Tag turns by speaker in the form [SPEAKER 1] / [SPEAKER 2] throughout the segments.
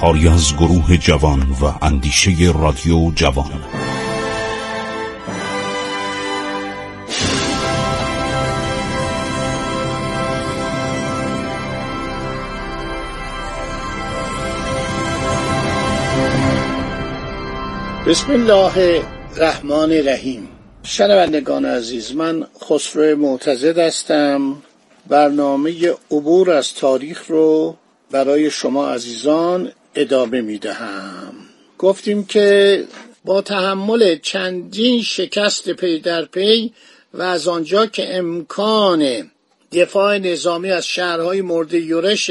[SPEAKER 1] کاری از گروه جوان و اندیشه رادیو جوان.
[SPEAKER 2] بسم الله الرحمن الرحیم. شنوندگان عزیز من خسرو معتزد هستم. برنامه عبور از تاریخ رو برای شما عزیزان ادامه می دهم گفتیم که با تحمل چندین شکست پی در پی و از آنجا که امکان دفاع نظامی از شهرهای مورد یورش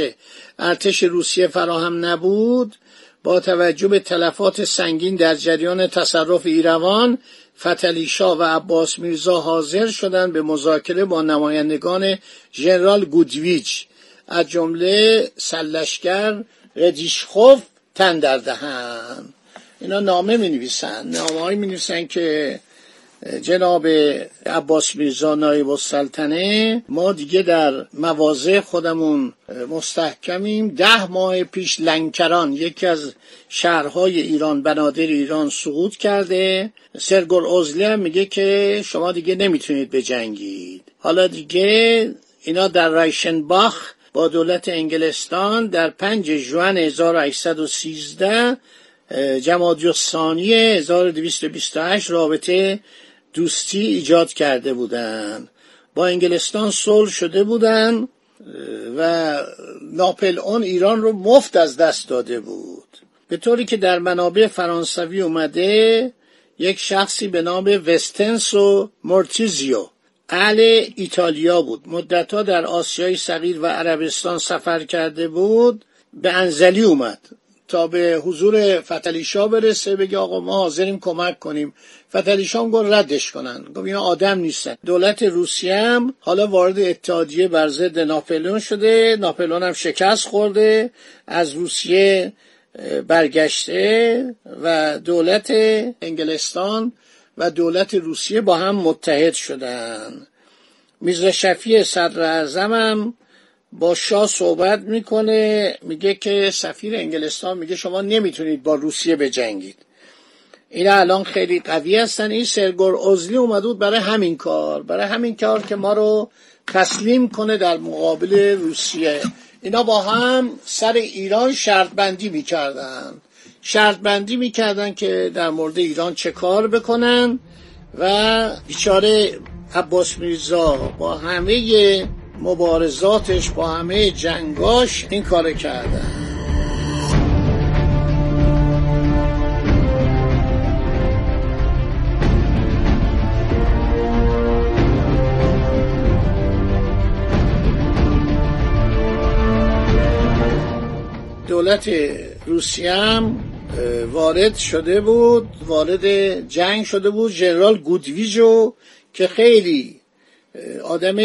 [SPEAKER 2] ارتش روسیه فراهم نبود با توجه به تلفات سنگین در جریان تصرف ایروان فتلی و عباس میرزا حاضر شدند به مذاکره با نمایندگان ژنرال گودویچ از جمله سلشگر ردیشخوف تن در دهند اینا نامه می نویسن نامه هایی می نویسن که جناب عباس میرزا نایب السلطنه ما دیگه در مواضع خودمون مستحکمیم. ده ماه پیش لنکران یکی از شهرهای ایران بنادر ایران سقوط کرده. سرگل اوزلی هم میگه که شما دیگه نمی‌تونید بجنگید. حالا دیگه اینا در رایشنباخ با دولت انگلستان در 5 ژوئن 1813 جمادی الثانی 1228 رابطه دوستی ایجاد کرده بودند. با انگلستان صلح شده بودند و ناپل اون ایران رو مفت از دست داده بود. به طوری که در منابع فرانسوی اومده یک شخصی به نام وستنسو مورتیزیو اهل ایتالیا بود. مدتها در آسیای صغیر و عربستان سفر کرده بود. به انزلی اومد. تا به حضور فتلیشا برسه بگه آقا ما حاضریم کمک کنیم. فتلیشا هم گفت ردش کنن. گفت اینا آدم نیستن. دولت روسیه هم حالا وارد اتحادیه بر ضد ناپلئون شده. ناپلئون هم شکست خورده. از روسیه برگشته و دولت انگلستان و دولت روسیه با هم متحد شدن. میرزا شفیع صدر اعظم با شاه صحبت می‌کنه میگه که سفیر انگلستان میگه شما نمی‌تونید با روسیه بجنگید. اینا الان خیلی قوی هستن. این سرگور ازلی اومد بود برای همین کار برای همین کار که ما رو تسلیم کنه در مقابل روسیه. اینا با هم سر ایران شرط بندی می‌کردن. شرط بندی می‌کردن که در مورد ایران چه کار بکنن و بیچاره عباس میرزا با همه مبارزاتش با همه جنگاش این کار کردن. دولت روسیه هم وارد شده بود وارد جنگ شده بود ژنرال گودویژو که خیلی آدم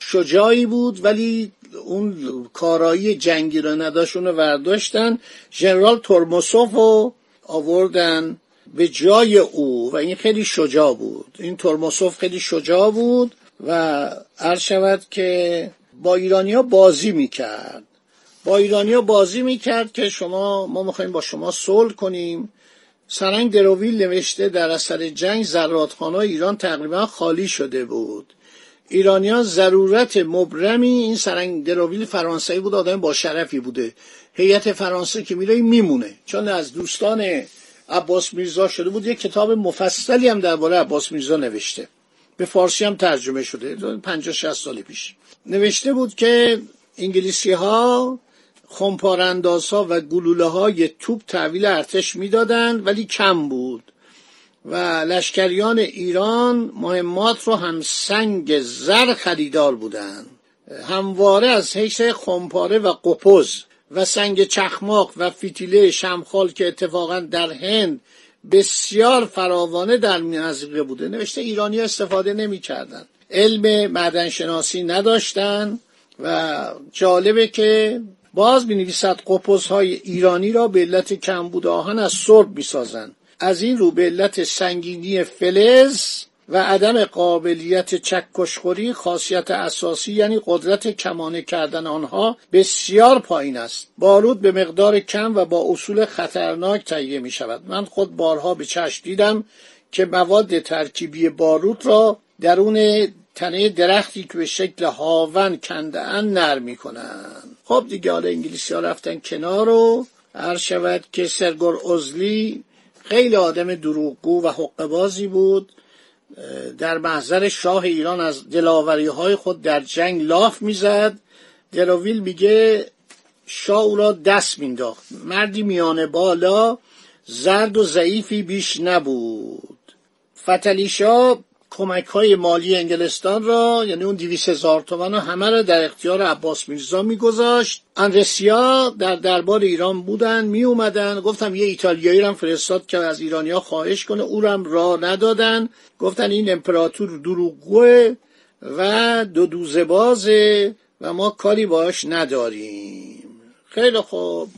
[SPEAKER 2] شجاعی بود ولی اون کارایی جنگی رو نداشت اونو ورداشتن ژنرال تورموسوف رو آوردن به جای او و این خیلی شجاع بود. این تورموسوف خیلی شجاع بود و عرض شود که با ایرانیا بازی می‌کرد. با ایرانیا بازی می‌کرد که شما ما می‌خوایم با شما صلح کنیم. سرنگ درویل نوشته در اثر جنگ زرادخانه ایران تقریبا خالی شده بود. ایرانیان ضرورت مبرمی این سرنگ درویل فرانسوی بود آدم با شرفی بوده. هیئت فرانسه که میره میمونه. چون از دوستان عباس میرزا شده بود یک کتاب مفصلی هم درباره عباس میرزا نوشته. به فارسی هم ترجمه شده. 50 60 سال پیش. نوشته بود که انگلیسی ها خمپارانداز ها و گلوله های توپ تحویل ارتش می‌دادند ولی کم بود و لشکریان ایران مهمات رو هم سنگ زر خریدار بودند همواره از حیث خمپاره و قپوز و سنگ چخماق و فیتیله شمخال که اتفاقا در هند بسیار فراوانه در منزقه بوده نوشته ایرانی استفاده نمی کردن. علم معدنشناسی نداشتن و جالبه که باز می نویسد های ایرانی را به علت کمبود آهن از سرب می سازن. از این رو به علت سنگینی فلز و عدم قابلیت چکشخوری خاصیت اساسی یعنی قدرت کمانه کردن آنها بسیار پایین است. بارود به مقدار کم و با اصول خطرناک تهیه می شود. من خود بارها به چشم دیدم که مواد ترکیبی بارود را درون تنه درختی که به شکل هاون کنده ان نرم می‌کنن خب دیگه حالا انگلیسی ها رفتن کنار و هر شود که سرگور ازلی خیلی آدم دروغگو و حقبازی بود در محضر شاه ایران از دلاوری های خود در جنگ لاف می‌زد. دراویل میگه شاه او را دست مینداخت مردی میانه بالا زرد و ضعیفی بیش نبود. فتلی شاه کمک های مالی انگلستان را یعنی اون دیویس هزار تومن رو همه را در اختیار عباس میرزا میگذاشت. اندرسیا در دربار ایران بودن می اومدن گفتم یه ایتالیایی هم فرستاد که از ایرانیا خواهش کنه. او هم راه ندادن. گفتن این امپراتور دروغگوه و دو دوزه بازه و ما کاری باش نداریم. خیلی خوب.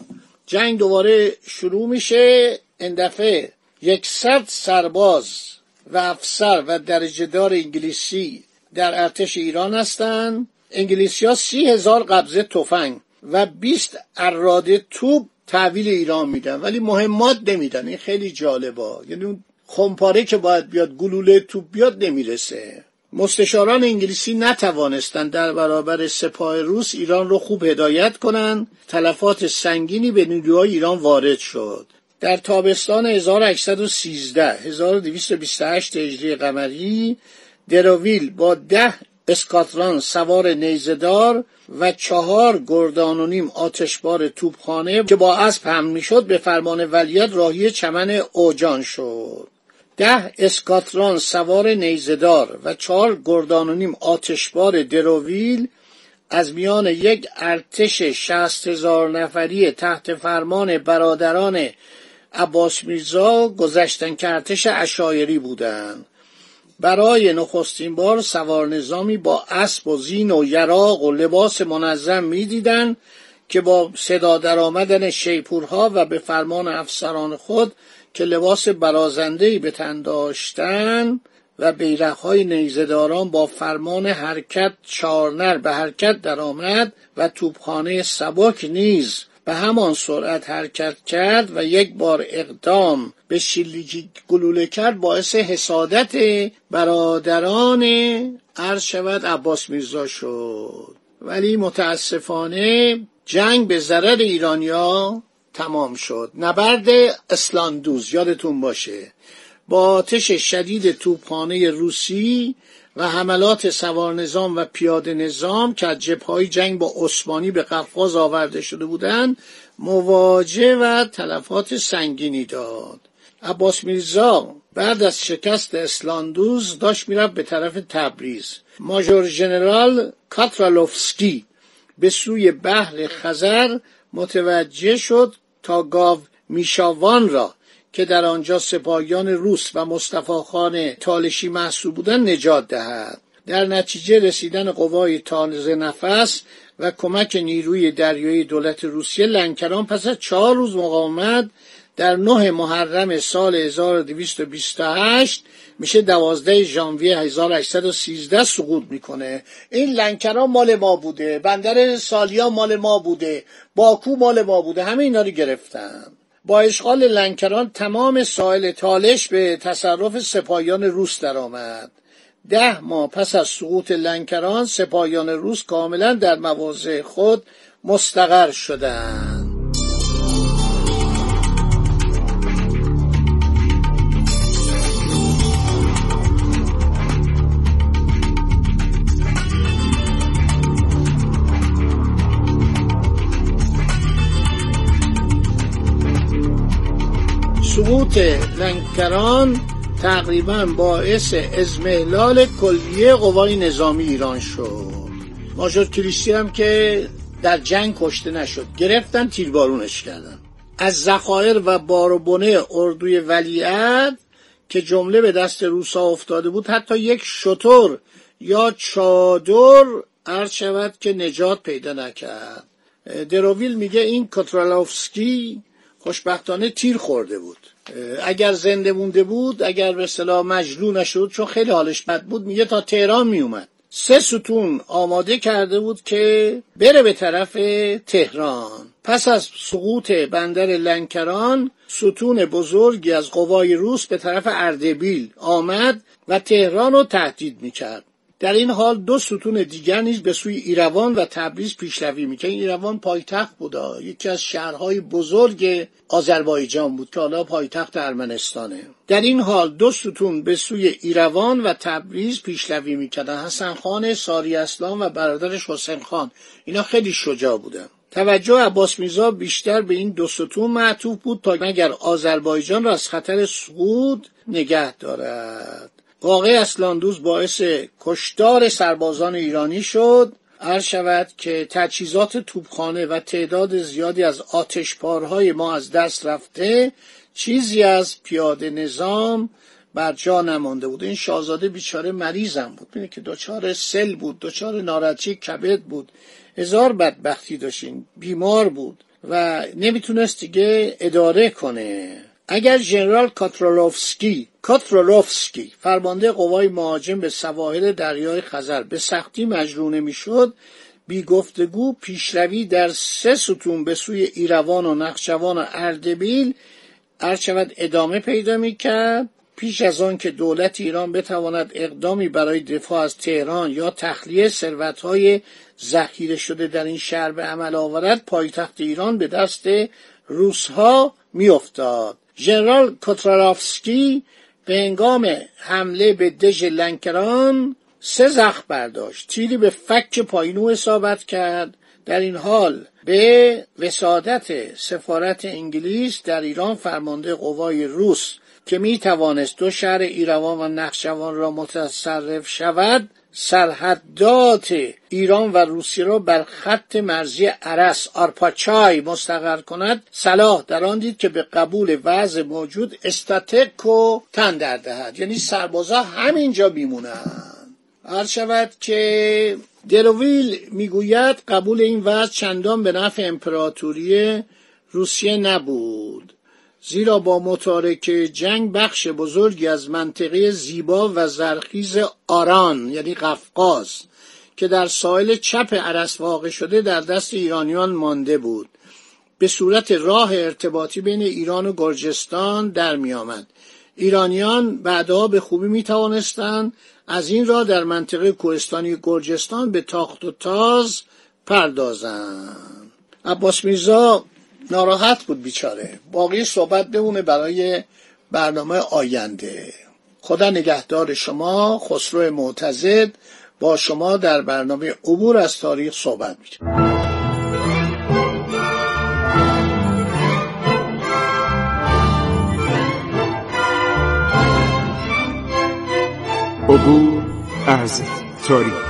[SPEAKER 2] جنگ دوباره شروع میشه. این دفعه یکصد سرباز و افسر و درجهدار انگلیسی در ارتش ایران هستند. انگلیسی ها سی هزار قبضه تفنگ و 20 اراده توپ تحویل ایران میدن ولی مهمات نمیدن. این خیلی جالبه. یعنی اون خمپاره که باید بیاد گلوله توپ بیاد نمی‌رسه. مستشاران انگلیسی نتوانستند در برابر سپاه روس ایران رو خوب هدایت کنند تلفات سنگینی به نیروهای ایران وارد شد. در تابستان 1813 1228 هجری قمری درویل با ده اسکاتران سوار نیزدار و چهار گردان و نیم آتشبار توپخانه که با اسب هم می‌شد به فرمان ولیت راهی چمن اوجان شد. ده اسکاتران سوار نیزدار و چهار گردان و نیم آتشبار درویل از میان یک ارتش شست هزار نفری تحت فرمان برادران عباس میرزا گذشتن که ارتش اشایری بودند برای نخستین بار سوار نظامی با اسب و زین و یراق و لباس منظم می‌دیدند که با صدا درآمدن شیپورها و به فرمان افسران خود که لباس برازندهی به تن داشتند و بیرقهای نیزداران با فرمان حرکت چارنر به حرکت درآمد و توپخانه سبک نیز به همان سرعت حرکت کرد و یک بار اقدام به شلیکی گلوله کرد باعث حسادت برادران عرض شود عباس میرزا شد. ولی متاسفانه جنگ به ضرر ایرانیا تمام شد. نبرد اسلاندوز یادتون باشه. با آتش شدید توپخانه روسی و حملات سوار نظام و پیاده نظام که از جبههای جنگ با عثمانی به قفقاز آورده شده بودند مواجه و تلفات سنگینی داد. عباس میرزا بعد از شکست اسلاندوز داشت می‌رفت به طرف تبریز. ماژور ژنرال کاترالوفسکی به سوی بحر خزر متوجه شد تا گاو میشاوان را که در آنجا سپاهیان روس و مصطفی خان تالشی محسوب بودند نجات دهد. در نتیجه رسیدن قوای تازه نفس و کمک نیروی دریایی دولت روسیه لنکران پس از چهار روز مقاومت در نه محرم سال 1228 میشه دوازده ژانویه 1813 سقوط می‌کنه. این لنکران مال ما بوده. بندر سالیا مال ما بوده. باکو مال ما بوده. همه اینا رو گرفتن. با اشغال لنکران تمام ساحل تالش به تصرف سپاهیان روس درآمد. ده ماه پس از سقوط لنکران سپاهیان روس کاملا در مواضع خود مستقر شدند. سقوط لنکران تقریبا باعث ازمهلال کلیه قوای نظامی ایران شد. ماجور کریستی هم که در جنگ کشته نشد. گرفتن تیربارونش کردن. از ذخایر و باربونه اردوی ولیعت که جمله به دست روسا افتاده بود حتی یک شطور یا چادر عرض شود که نجات پیدا نکرد. دروویل میگه این کترالوفسکی خوشبختانه تیر خورده بود. اگر زنده مونده بود اگر به اصطلاح مجلو نشد چون خیلی حالش بد بود میگه تا تهران میومد. سه ستون آماده کرده بود که بره به طرف تهران. پس از سقوط بندر لنکران ستون بزرگی از قوای روس به طرف اردبیل آمد و تهران رو تهدید می‌کرد. در این حال دو ستون دیگر نیز به سوی ایروان و تبریز پیشروی می‌کرد. ایروان پایتخت بود. یکی از شهرهای بزرگ آذربایجان بود که حالا پایتخت ارمنستانه. در این حال دو ستون به سوی ایروان و تبریز پیشروی می‌کردن. حسن خان ساری اسلام و برادرش حسین خان. اینا خیلی شجاع بودن. توجه عباس میرزا بیشتر به این دو ستون معطوف بود تا مگر آذربایجان را از خطر سقوط نگه دارد. واقع اسلاندوز باعث کشتار سربازان ایرانی شد. عرض شود که تجهیزات توپخانه و تعداد زیادی از آتشپارهای ما از دست رفته چیزی از پیاده نظام بر جا نمانده بود. این شاهزاده بیچاره مریضم بود. بینه که دچار سل بود دچار ناراحتی کبد بود. هزار بدبختی داشتین بیمار بود و نمی‌تونست دیگه اداره کنه. اگر ژنرال کاترولوفسکی کاترولوفسکی فرمانده قوای مهاجم به سواحل دریای خزر به سختی مجرونه می‌شد بی گفتگو پیشروی در سه ستون به سوی ایروان و نخجوان و اردبیل ارچود ادامه پیدا می‌کرد. پیش از آن که دولت ایران بتواند اقدامی برای دفاع از تهران یا تخلیه ثروتهای ذخیره شده در این شهر به عمل آورد پایتخت ایران به دست روسها میافتاد. ژنرال کوترالافسکی به هنگام حمله به دژ لنکران سه زخم برداشت. تیری به فک پایینو اصابت کرد. در این حال به وسادت سفارت انگلیس در ایران فرمانده قوای روس که می توانست دو شهر ایروان و نخشوان را متصرف شود سرحدات ایران و روسیه را بر خط مرزی عرس آرپاچای مستقر کند. صلاح در آن دید که به قبول وضع موجود استاتک و تن در دهد. یعنی سربازا همینجا بیمونند هر شود که درویل می‌گوید قبول این وضع چندان به نفع امپراتوری روسیه نبود. زیرا با متارکه جنگ بخش بزرگی از منطقه زیبا و زرخیز آران یعنی قفقاز که در ساحل چپ عرس واقع شده در دست ایرانیان مانده بود به صورت راه ارتباطی بین ایران و گرجستان در می آمد. ایرانیان بعدها به خوبی می توانستند از این راه در منطقه کوهستانی گرجستان به تاخت و تاز پردازند عباس میرزا ناراحت بود بیچاره. باقی صحبت بمونه برای برنامه آینده. خدا نگهدار شما خسرو معتزد با شما در برنامه عبور از تاریخ صحبت می‌کنه
[SPEAKER 3] عبور از تاریخ.